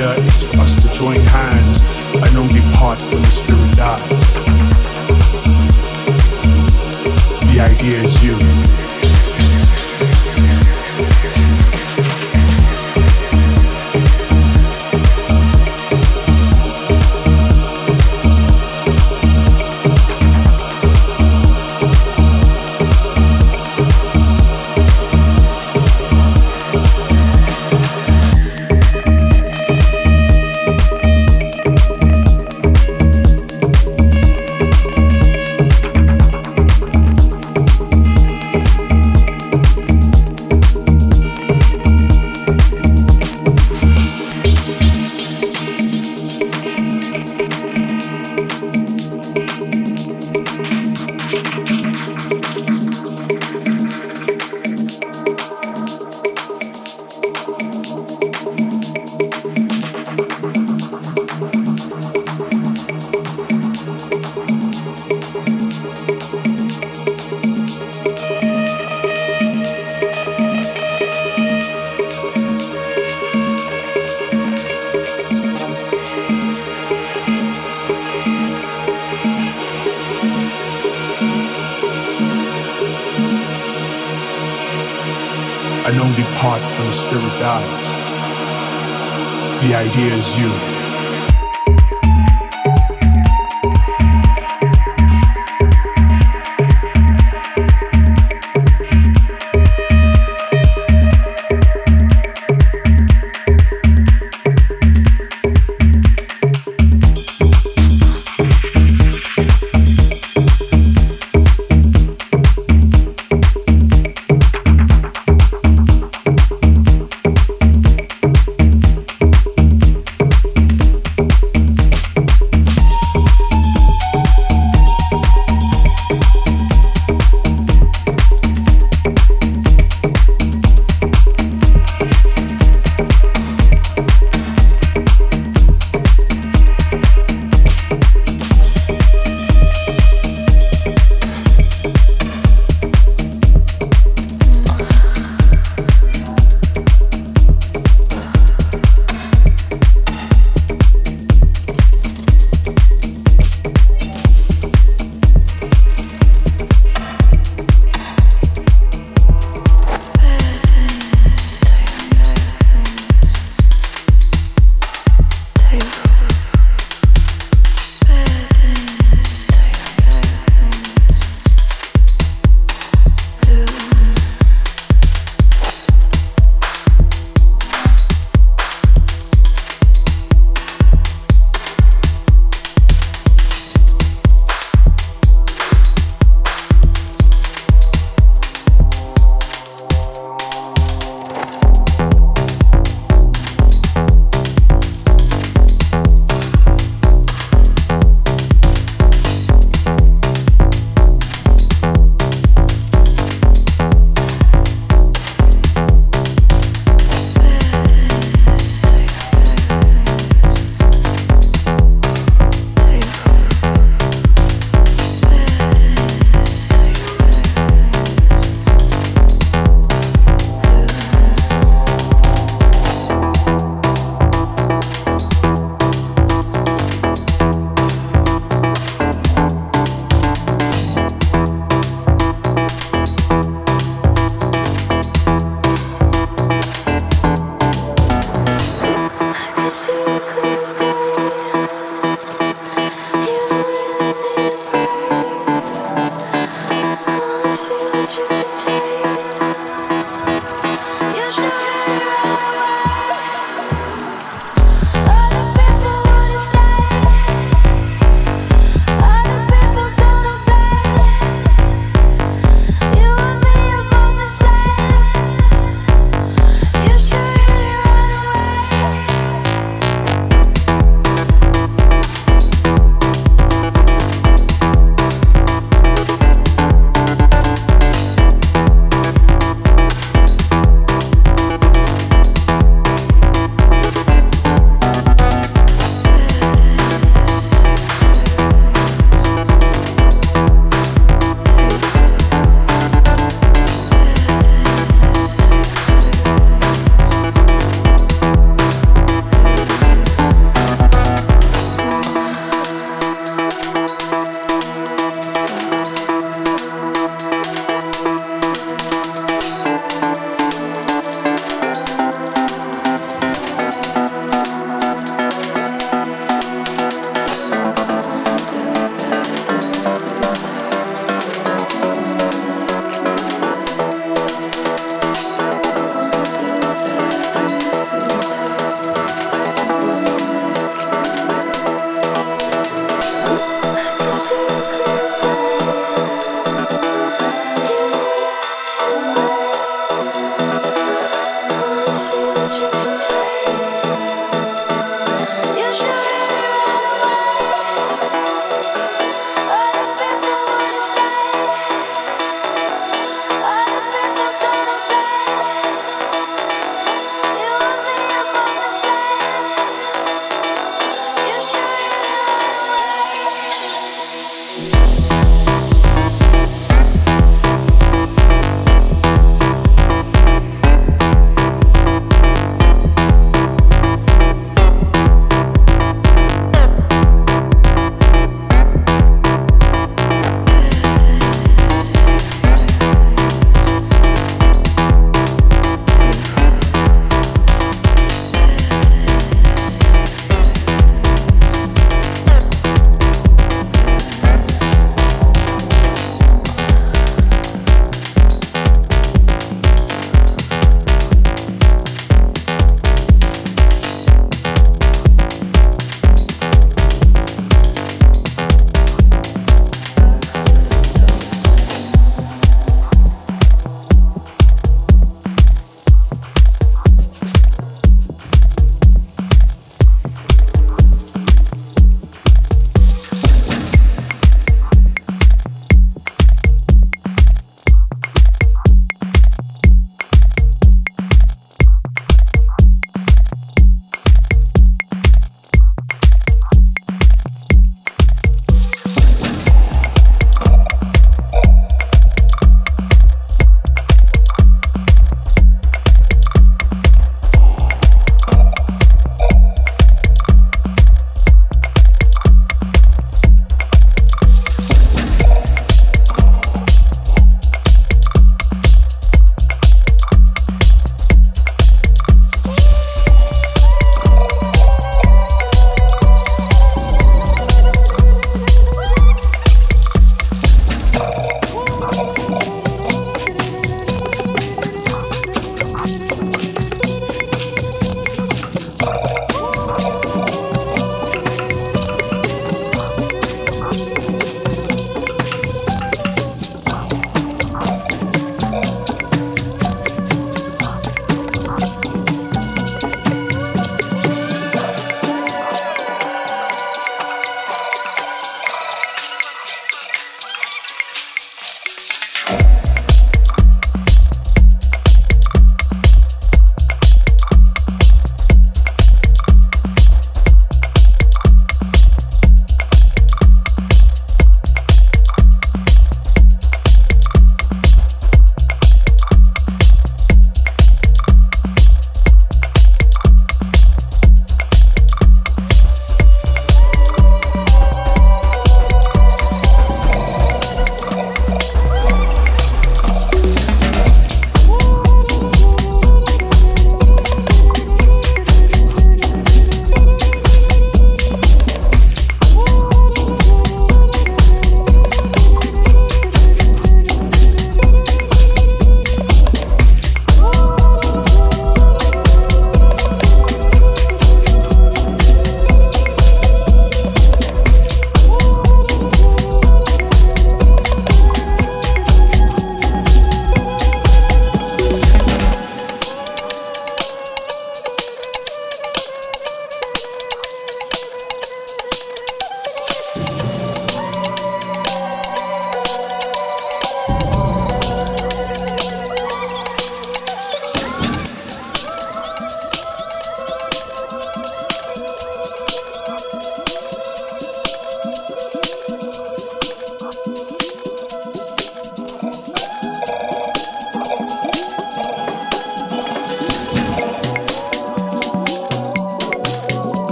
Idea is for us to join hands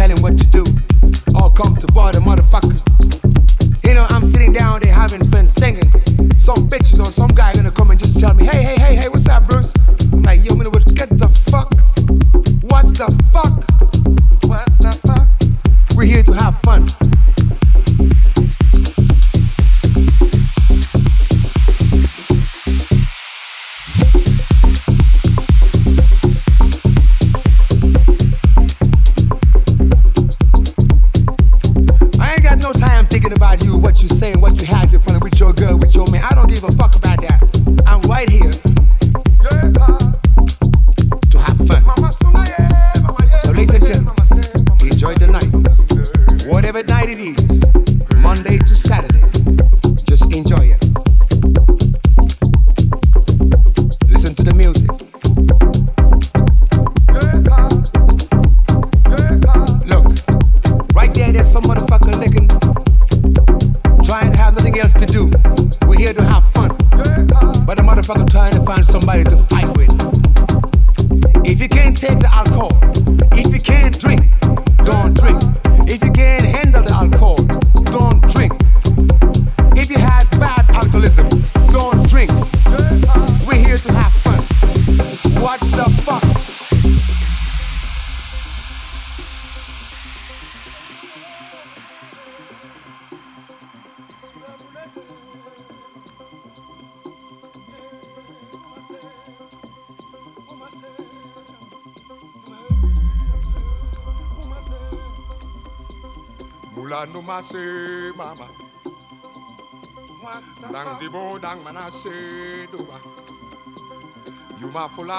fula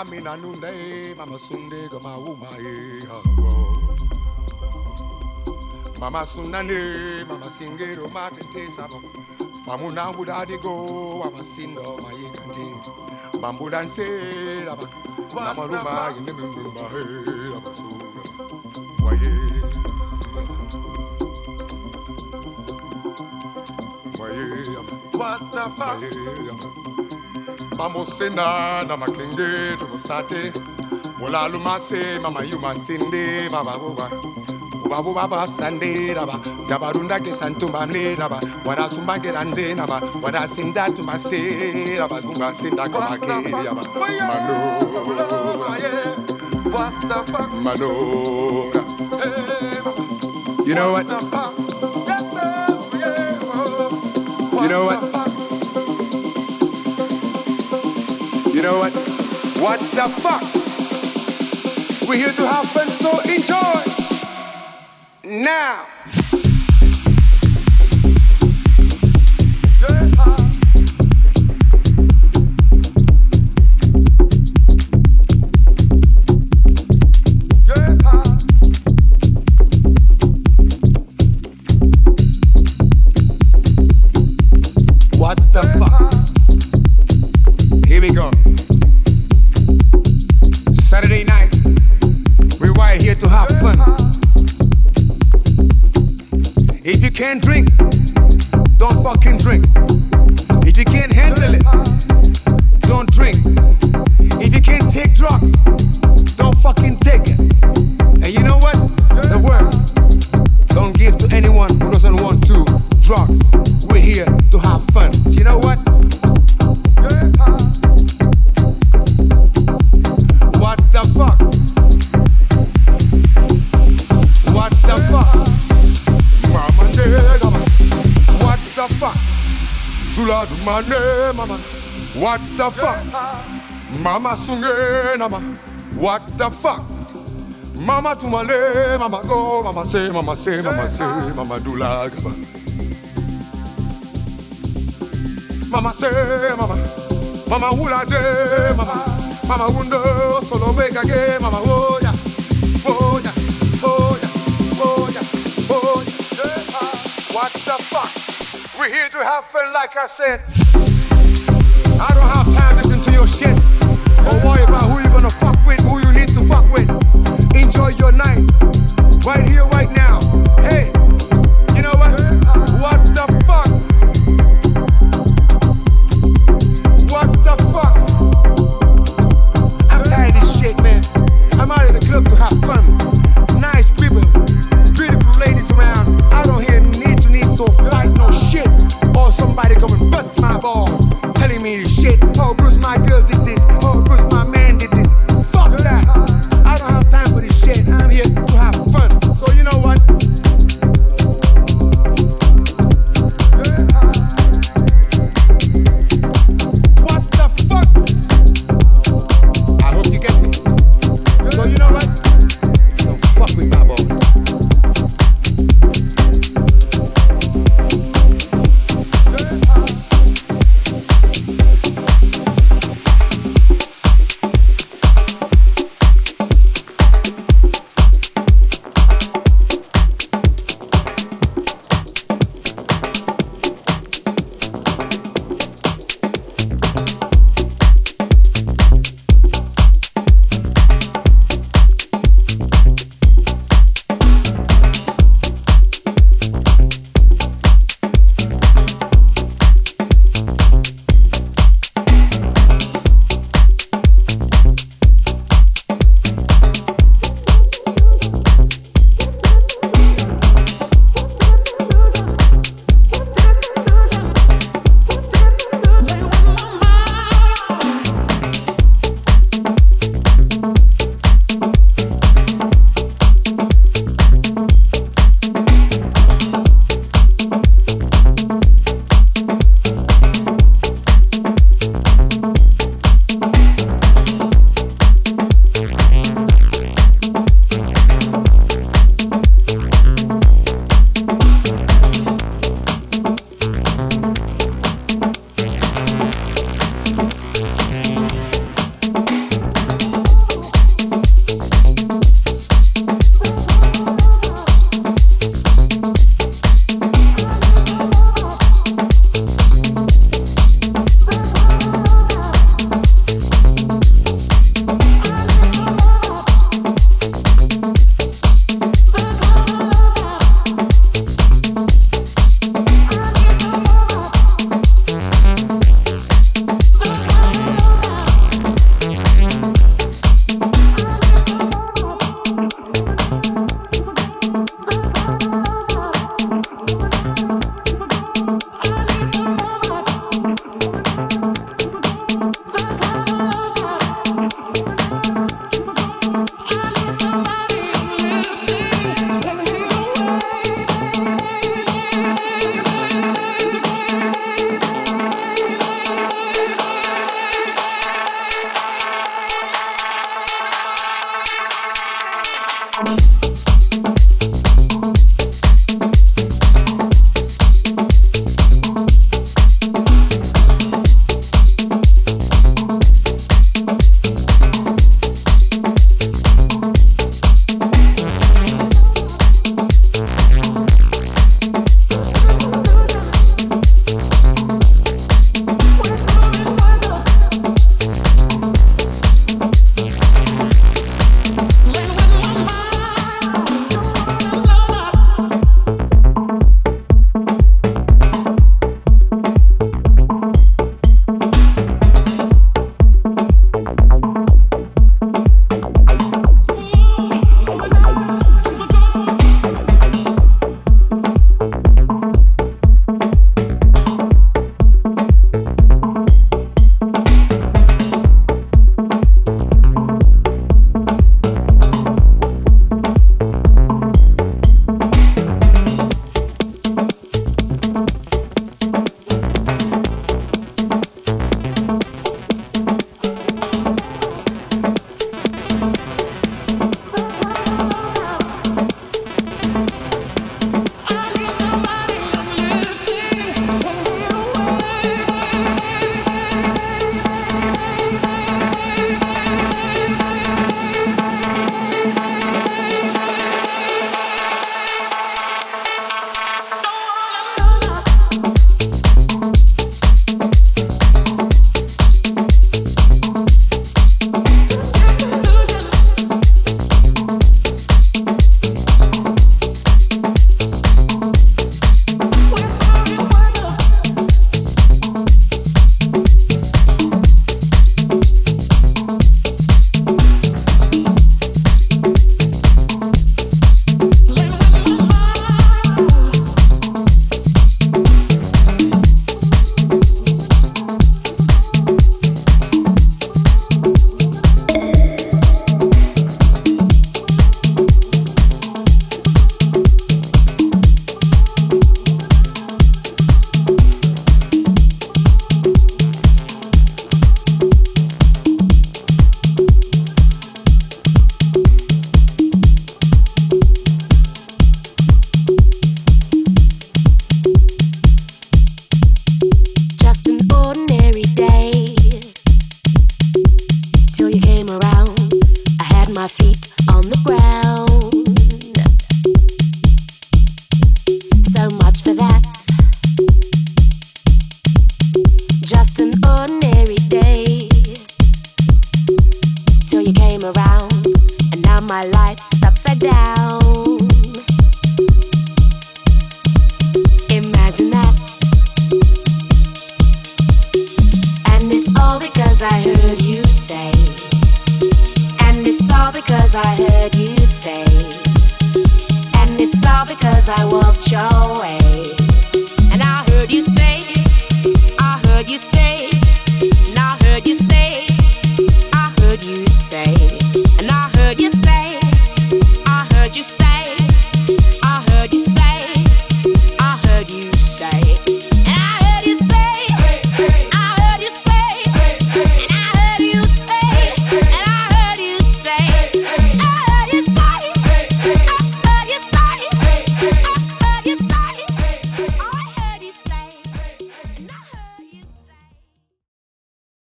mina nune mama sunde gama uma e mama sunane eh, oh, oh. mama singero matente sabo. Famuna budadi go ama sindo maye kante. Mambudan se raba mama ruma inde mumba he eh, abasu waye waye what the fuck? Bamosena na makenge tumusate molalu mase mama yuma sinde baba boba babu baba sande raba jabarunda ke santumba ne raba wada sumba ke rande raba wada sinda tuma se raba zumba sinda kama ke raba mano what the fuck? mano you know what you know what You know what? What the fuck? We're here to have fun, so enjoy. Now. The fuck? Mama sunge nama. What the fuck? Mama tumale, mama go, mama say, mama say, mama say, mama do like Mama say, mama, mama hula de, mama, mama wundo, solo vega ge, mama oh ya, oh ya, oh ya, oh ah, oh. What the fuck? We're here to have fun, like I said. I don't have time to listen to your shit. Or worry about who you're gonna fuck with, who you need to fuck with. Enjoy your night. Right here,